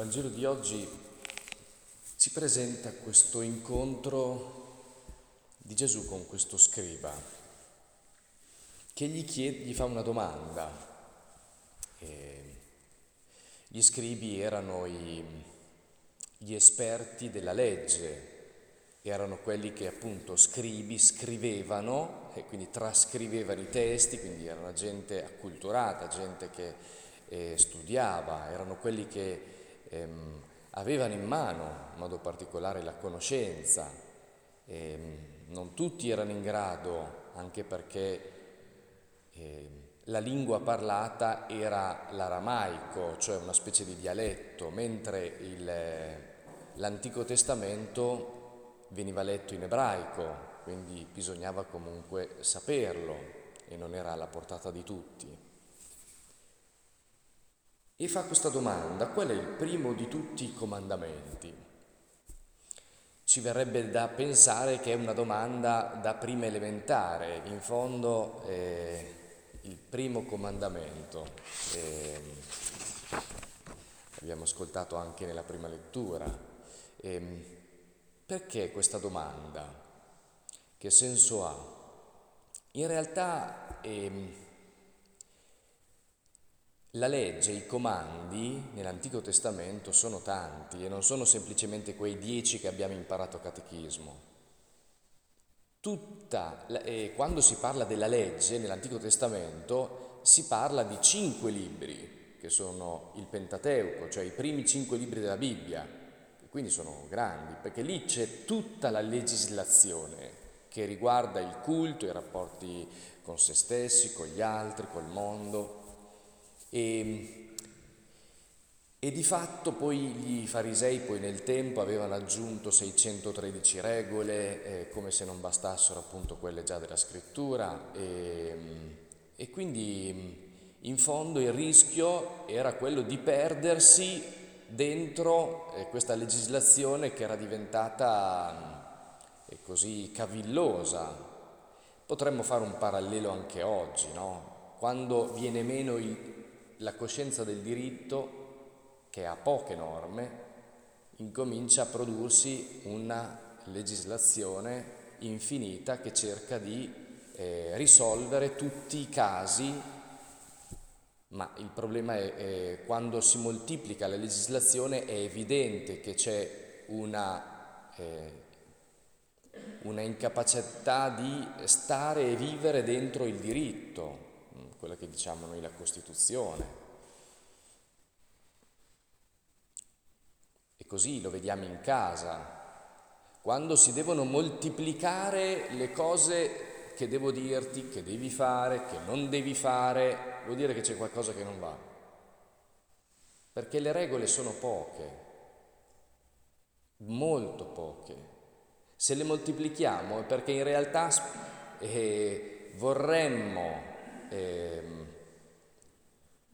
Vangelo di oggi ci presenta questo incontro di Gesù con questo scriba che gli, chiede, gli fa una domanda. E gli scribi erano i, gli esperti della legge, erano quelli che appunto scribi scrivevano e quindi trascrivevano i testi, quindi erano gente acculturata, gente che eh, studiava, erano quelli che ehm, avevano in mano in modo particolare la conoscenza. Ehm, non tutti erano in grado, anche perché eh, la lingua parlata era l'aramaico, cioè una specie di dialetto, mentre il, l'Antico Testamento veniva letto in ebraico, quindi bisognava comunque saperlo e non era alla portata di tutti e fa questa domanda, qual è il primo di tutti i comandamenti? Ci verrebbe da pensare che è una domanda da prima elementare, in fondo è il primo comandamento. Eh, abbiamo ascoltato anche nella prima lettura. Eh, perché questa domanda? Che senso ha? In realtà eh, la legge, i comandi nell'Antico Testamento sono tanti e non sono semplicemente quei dieci che abbiamo imparato a catechismo. Tutta, eh, quando si parla della legge nell'Antico Testamento si parla di cinque libri, che sono il Pentateuco, cioè i primi cinque libri della Bibbia, quindi sono grandi, perché lì c'è tutta la legislazione che riguarda il culto, i rapporti con se stessi, con gli altri, col mondo. E, e di fatto poi i farisei poi nel tempo avevano aggiunto 613 regole, eh, come se non bastassero appunto quelle già della scrittura e, e quindi in fondo il rischio era quello di perdersi dentro eh, questa legislazione che era diventata eh, così cavillosa. Potremmo fare un parallelo anche oggi, no? Quando viene meno il, la coscienza del diritto, che ha poche norme, incomincia a prodursi una legislazione infinita che cerca di eh, risolvere tutti i casi, ma il problema è, è quando si moltiplica la legislazione è evidente che c'è una, eh, una incapacità di stare e vivere dentro il diritto, quella che diciamo noi la Costituzione. E così lo vediamo in casa, quando si devono moltiplicare le cose che devo dirti, che devi fare, che non devi fare, vuol dire che c'è qualcosa che non va. Perché le regole sono poche, molto poche. Se le moltiplichiamo è perché in realtà eh, vorremmo eh,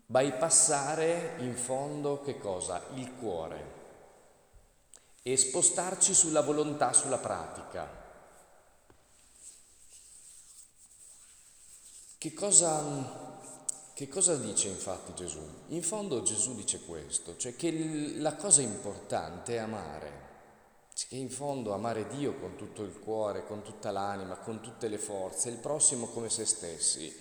bypassare in fondo che cosa? Il cuore e spostarci sulla volontà, sulla pratica. Che cosa, che cosa dice infatti Gesù? In fondo Gesù dice questo, cioè che la cosa importante è amare che in fondo amare Dio con tutto il cuore, con tutta l'anima, con tutte le forze, il prossimo come se stessi,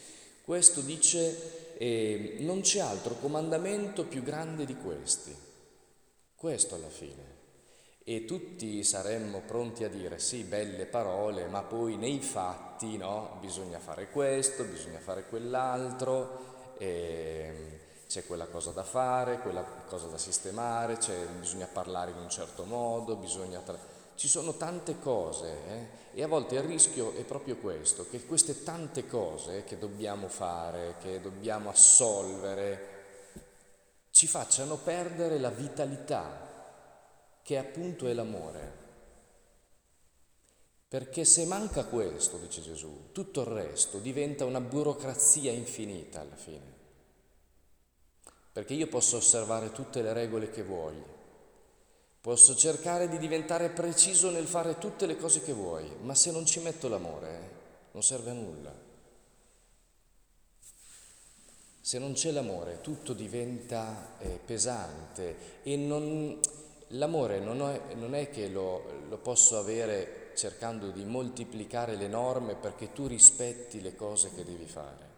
questo dice, eh, non c'è altro comandamento più grande di questi. Questo alla fine. E tutti saremmo pronti a dire sì, belle parole, ma poi nei fatti no, bisogna fare questo, bisogna fare quell'altro, eh, c'è quella cosa da fare, quella cosa da sistemare, bisogna parlare in un certo modo, bisogna... Tra- ci sono tante cose eh? e a volte il rischio è proprio questo, che queste tante cose che dobbiamo fare, che dobbiamo assolvere, ci facciano perdere la vitalità, che appunto è l'amore. Perché se manca questo, dice Gesù, tutto il resto diventa una burocrazia infinita alla fine. Perché io posso osservare tutte le regole che voglio, Posso cercare di diventare preciso nel fare tutte le cose che vuoi, ma se non ci metto l'amore, non serve a nulla. Se non c'è l'amore tutto diventa eh, pesante e non, l'amore non è, non è che lo, lo posso avere cercando di moltiplicare le norme perché tu rispetti le cose che devi fare.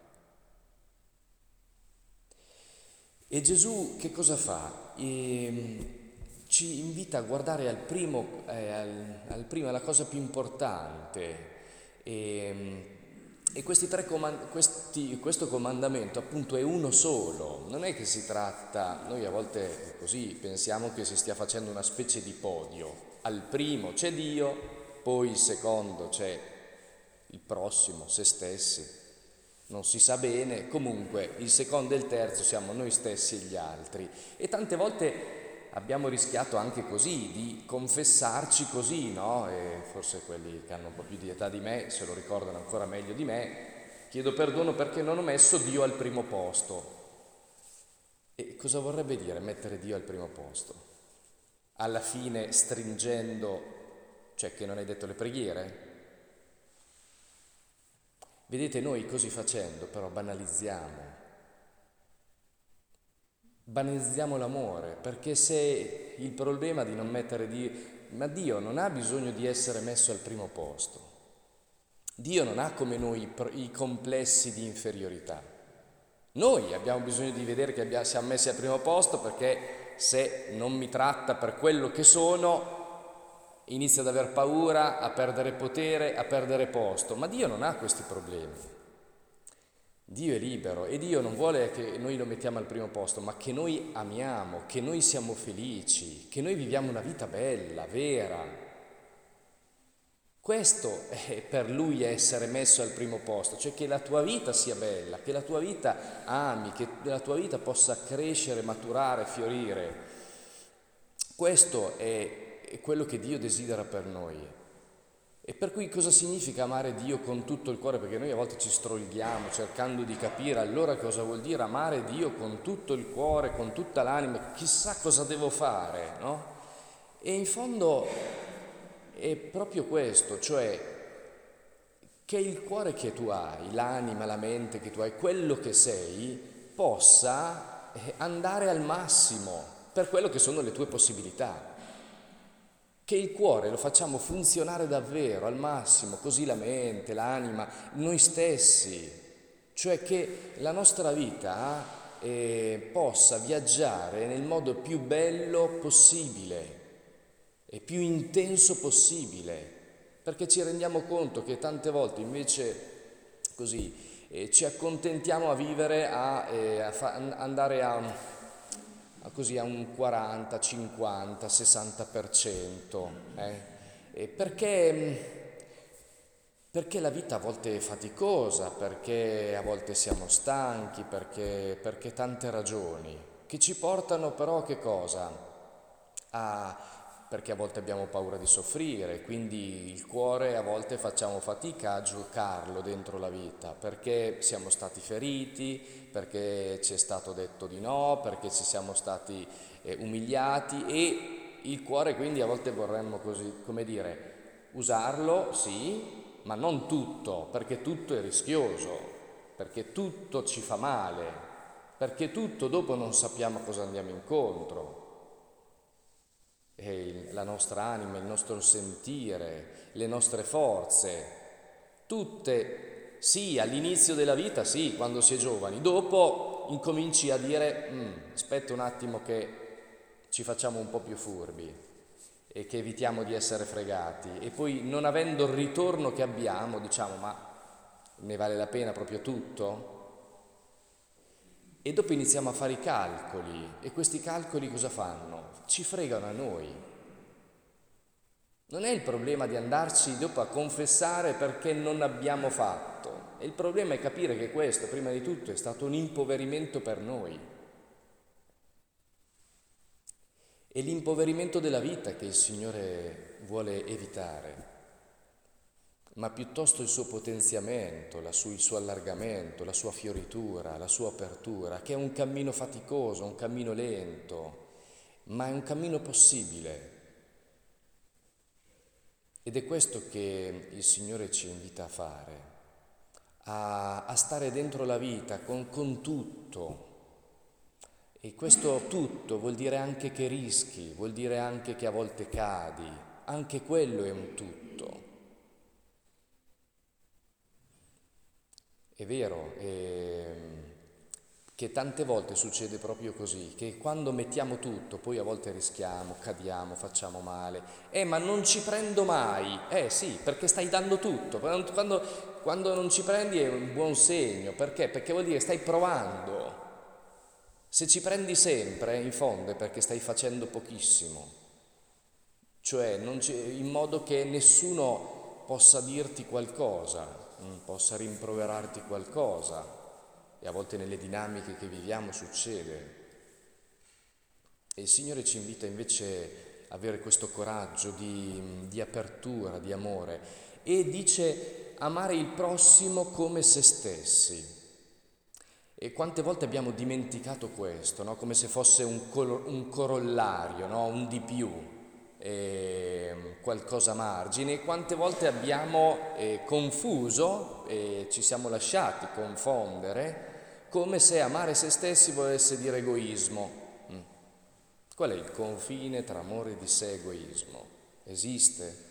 E Gesù che cosa fa? E, ehm, ci invita a guardare al primo, eh, al, al primo, alla cosa più importante. E, ehm, e comand- questi, questo comandamento appunto è uno solo, non è che si tratta, noi a volte così pensiamo che si stia facendo una specie di podio, al primo c'è Dio, poi il secondo c'è il prossimo, se stessi, non si sa bene, comunque il secondo e il terzo siamo noi stessi e gli altri. E tante volte abbiamo rischiato anche così di confessarci così, no? E forse quelli che hanno un po' più di età di me se lo ricordano ancora meglio di me. Chiedo perdono perché non ho messo Dio al primo posto. E cosa vorrebbe dire mettere Dio al primo posto? Alla fine stringendo, cioè che non hai detto le preghiere? Vedete, noi così facendo però banalizziamo banalizziamo l'amore, perché se il problema di non mettere Dio, ma Dio non ha bisogno di essere messo al primo posto. Dio non ha come noi i complessi di inferiorità. Noi abbiamo bisogno di vedere che siamo messi al primo posto perché se non mi tratta per quello che sono, inizio ad aver paura, a perdere potere, a perdere posto. Ma Dio non ha questi problemi. Dio è libero e Dio non vuole che noi lo mettiamo al primo posto, ma che noi amiamo, che noi siamo felici, che noi viviamo una vita bella, vera. Questo è per Lui essere messo al primo posto, cioè che la tua vita sia bella, che la tua vita ami, che la tua vita possa crescere, maturare, fiorire. Questo è, quello che Dio desidera per noi. E per cui cosa significa amare Dio con tutto il cuore? Perché noi a volte ci strolghiamo cercando di capire allora cosa vuol dire amare Dio con tutto il cuore, con tutta l'anima, chissà cosa devo fare, no? E in fondo è proprio questo, cioè che il cuore che tu hai, l'anima, la mente che tu hai, quello che sei, possa eh, andare al massimo per quello che sono le tue possibilità che il cuore lo facciamo funzionare davvero al massimo, così la mente, l'anima, noi stessi, cioè che la nostra vita eh, possa viaggiare nel modo più bello possibile e più intenso possibile, perché ci rendiamo conto che tante volte invece così eh, ci accontentiamo a vivere, a, eh, a fa- andare a così a un 40, 50, 60%. Eh? Perché, perché la vita a volte è faticosa, perché a volte siamo stanchi, perché, perché tante ragioni, che ci portano però a che cosa? A perché a volte abbiamo paura di soffrire, quindi il cuore a volte facciamo fatica a giocarlo dentro la vita, perché siamo stati feriti, perché ci è stato detto di no, perché ci siamo stati eh, umiliati e il cuore quindi a volte vorremmo così, come dire, usarlo, sì, ma non tutto, perché tutto è rischioso, perché tutto ci fa male, perché tutto dopo non sappiamo cosa andiamo incontro la nostra anima, il nostro sentire, le nostre forze, tutte sì, all'inizio della vita sì, quando si è giovani, dopo incominci a dire mm, aspetta un attimo che ci facciamo un po' più furbi e che evitiamo di essere fregati. E poi non avendo il ritorno che abbiamo diciamo ma ne vale la pena proprio tutto? E dopo iniziamo a fare i calcoli e questi calcoli cosa fanno? Ci fregano a noi. Non è il problema di andarci dopo a confessare perché non abbiamo fatto. Il problema è capire che questo, prima di tutto, è stato un impoverimento per noi. È l'impoverimento della vita che il Signore vuole evitare ma piuttosto il suo potenziamento, su, il suo allargamento, la sua fioritura, la sua apertura, che è un cammino faticoso, un cammino lento, ma è un cammino possibile. Ed è questo che il Signore ci invita a fare, a, a stare dentro la vita con, con tutto. E questo tutto vuol dire anche che rischi, vuol dire anche che a volte cadi, anche quello è un tutto. È vero, eh, che tante volte succede proprio così, che quando mettiamo tutto, poi a volte rischiamo, cadiamo, facciamo male. Eh, ma non ci prendo mai. Eh sì, perché stai dando tutto. Quando, quando non ci prendi è un buon segno. Perché? Perché vuol dire stai provando. Se ci prendi sempre, in fondo è perché stai facendo pochissimo. Cioè, in modo che nessuno possa dirti qualcosa, possa rimproverarti qualcosa e a volte nelle dinamiche che viviamo succede. E il Signore ci invita invece a avere questo coraggio di, di apertura, di amore e dice amare il prossimo come se stessi. E quante volte abbiamo dimenticato questo, no? come se fosse un, col- un corollario, no? un di più, eh, qualcosa a margine, quante volte abbiamo eh, confuso e ci siamo lasciati confondere come se amare se stessi volesse dire egoismo. Mm. Qual è il confine tra amore di sé e egoismo? Esiste?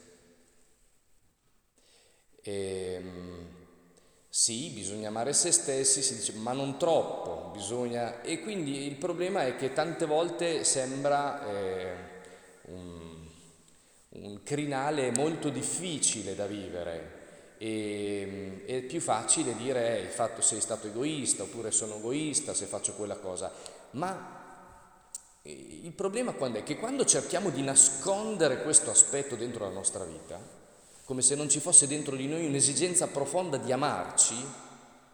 E, ehm, sì, bisogna amare se stessi, si dice, ma non troppo, bisogna... E quindi il problema è che tante volte sembra eh, un, un crinale molto difficile da vivere, e, è più facile dire eh, fatto sei stato egoista oppure sono egoista se faccio quella cosa, ma eh, il problema quando è? Che quando cerchiamo di nascondere questo aspetto dentro la nostra vita, come se non ci fosse dentro di noi un'esigenza profonda di amarci,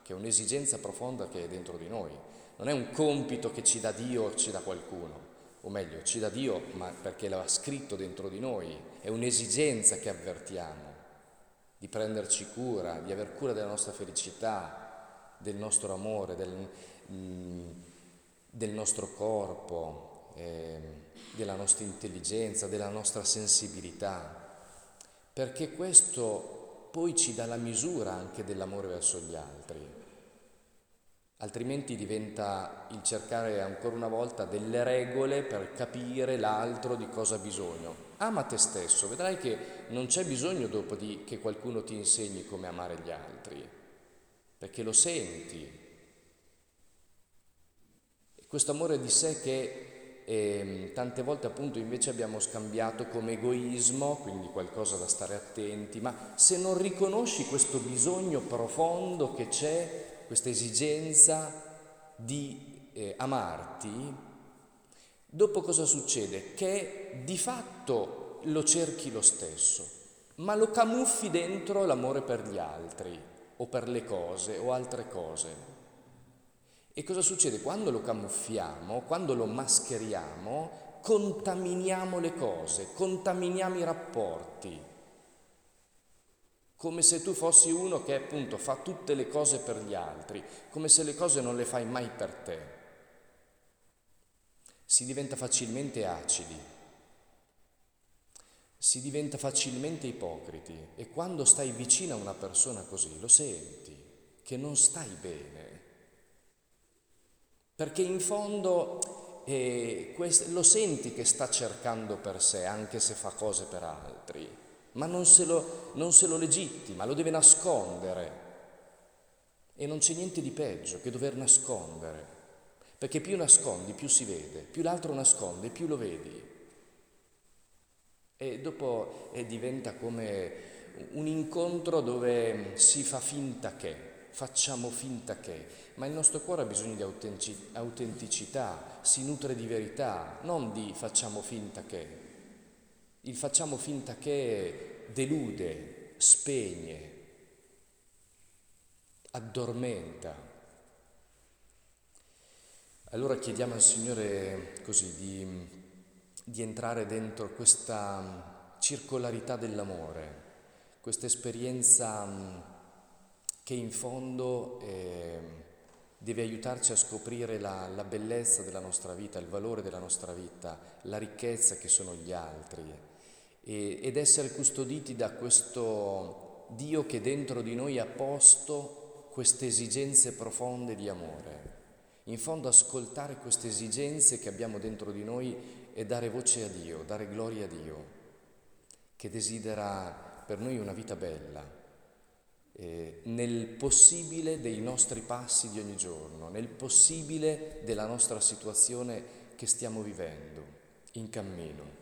che è un'esigenza profonda che è dentro di noi, non è un compito che ci dà Dio o ci dà qualcuno, o meglio, ci dà Dio ma perché l'ha scritto dentro di noi, è un'esigenza che avvertiamo di prenderci cura, di aver cura della nostra felicità, del nostro amore, del, mm, del nostro corpo, eh, della nostra intelligenza, della nostra sensibilità, perché questo poi ci dà la misura anche dell'amore verso gli altri. Altrimenti diventa il cercare ancora una volta delle regole per capire l'altro di cosa ha bisogno ama te stesso, vedrai che non c'è bisogno dopo di che qualcuno ti insegni come amare gli altri, perché lo senti. questo amore di sé che eh, tante volte appunto invece abbiamo scambiato come egoismo, quindi qualcosa da stare attenti, ma se non riconosci questo bisogno profondo che c'è, questa esigenza di eh, amarti, Dopo cosa succede? Che di fatto lo cerchi lo stesso, ma lo camuffi dentro l'amore per gli altri o per le cose o altre cose. E cosa succede? Quando lo camuffiamo, quando lo mascheriamo, contaminiamo le cose, contaminiamo i rapporti. Come se tu fossi uno che appunto fa tutte le cose per gli altri, come se le cose non le fai mai per te. Si diventa facilmente acidi, si diventa facilmente ipocriti. E quando stai vicino a una persona così lo senti che non stai bene, perché in fondo eh, lo senti che sta cercando per sé anche se fa cose per altri, ma non se, lo, non se lo legittima, lo deve nascondere e non c'è niente di peggio che dover nascondere perché più nascondi, più si vede, più l'altro nasconde, più lo vedi. E dopo eh, diventa come un incontro dove si fa finta che, facciamo finta che, ma il nostro cuore ha bisogno di autenticità, si nutre di verità, non di facciamo finta che. Il facciamo finta che delude, spegne, addormenta. Allora chiediamo al Signore così di, di entrare dentro questa circolarità dell'amore, questa esperienza che in fondo eh, deve aiutarci a scoprire la, la, bellezza della nostra vita, il valore della nostra vita, la ricchezza che sono gli altri e, ed essere custoditi da questo Dio che dentro di noi ha posto queste esigenze profonde di amore. In fondo ascoltare queste esigenze che abbiamo dentro di noi e dare voce a Dio, dare gloria a Dio, che desidera per noi una vita bella, eh, nel possibile dei nostri passi di ogni giorno, nel possibile della nostra situazione che stiamo vivendo, in cammino.